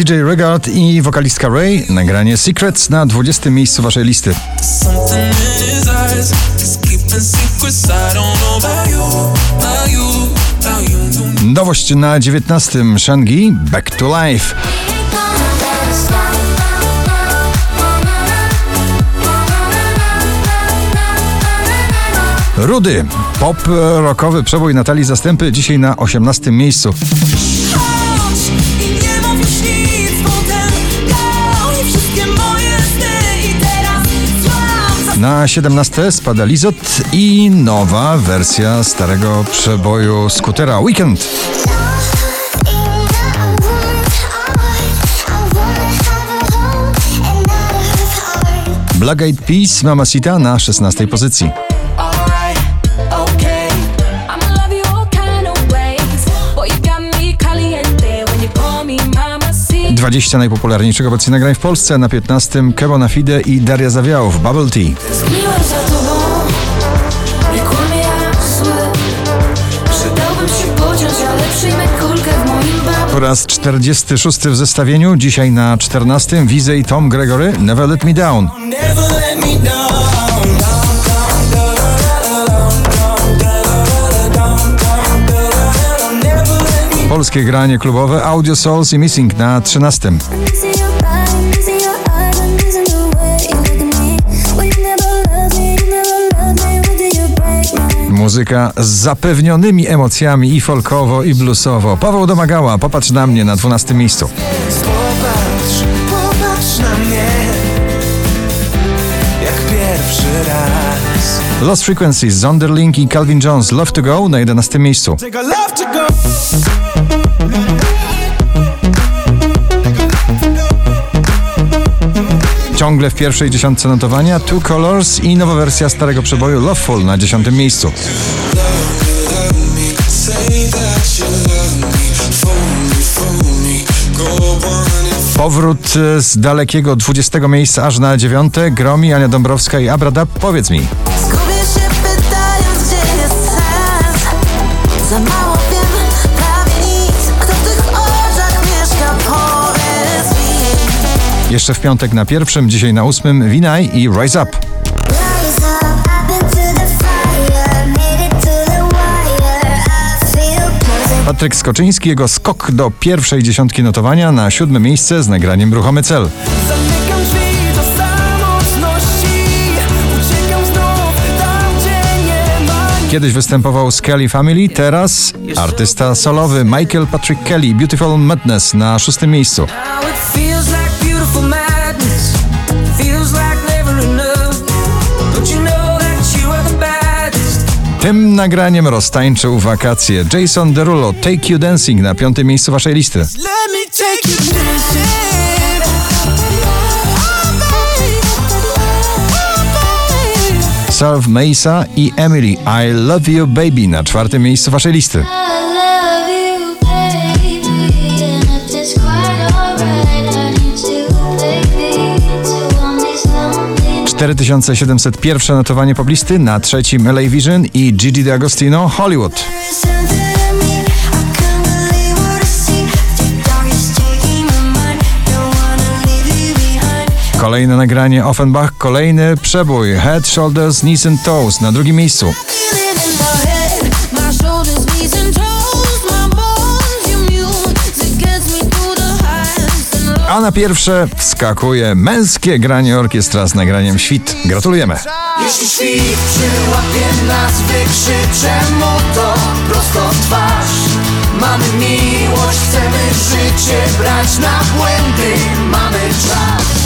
DJ Regard i wokalistka Ray. Nagranie Secrets na 20. miejscu waszej listy. Nowość na 19. Shangi Back to Life. Rudy. Pop rockowy przebój Natalii Zastępy dzisiaj na 18. miejscu. Na 17 spada Lizot i nowa wersja starego przeboju skutera Weekend. Black Eyed Peas Mamacita na 16 pozycji. 20 najpopularniejszych obecnie nagrań w Polsce. Na 15 Kebona Fide i Daria Zawiałów Bubble Tea. Po raz 46 w zestawieniu. Dzisiaj na 14 Wizy i Tom Gregory. Never let me down Polskie granie klubowe Audio Souls i Missing na 13. Muzyka z zapewnionymi emocjami i folkowo, i bluesowo. Paweł Domagała, popatrz na mnie na 12 miejscu. Popatrz, popatrz na mnie pierwszy raz Lost Frequencies, Zonderling i Calvin Jones Love to Go na 11 miejscu. Love Ciągle w pierwszej dziesiątce notowania Two Colors i nowa wersja starego przeboju Loveful na 10 miejscu. Say that you love me Phone me, phone me Go on Powrót e, z dalekiego 20 miejsca aż na 9. Gromi, Ania Dąbrowska i Abradab. Powiedz mi. Zgubię się pytając, gdzie jest sens Za mało wiem, prawie nic Kto w tych oczach mieszka, powiedz mi Jeszcze w piątek na pierwszym, dzisiaj na ósmym Winaj i Rise Up. Patryk Skoczyński, jego skok do pierwszej dziesiątki notowania na siódme miejsce z nagraniem Ruchomy Cel. Kiedyś występował z Kelly Family, teraz artysta solowy Michael Patrick Kelly, Beautiful Madness na szóstym miejscu. Tym nagraniem roztańczył wakacje Jason Derulo, Take You Dancing na piątym miejscu waszej listy. Salve Mesa i Emily, I Love You Baby na czwartym miejscu waszej listy. 4701 notowanie poblisty na trzecim LA Vision i Gigi D'Agostino Hollywood. Kolejne nagranie Offenbach, kolejny przebój Head, Shoulders, Knees and Toes na drugim miejscu. Na pierwsze wskakuje męskie granie orkiestra z nagraniem Świt. Gratulujemy! Jeśli świt przyłapie nas, wykrzyczę mu to prosto w twarz. Mamy miłość, chcemy życie brać na błędy, mamy czas.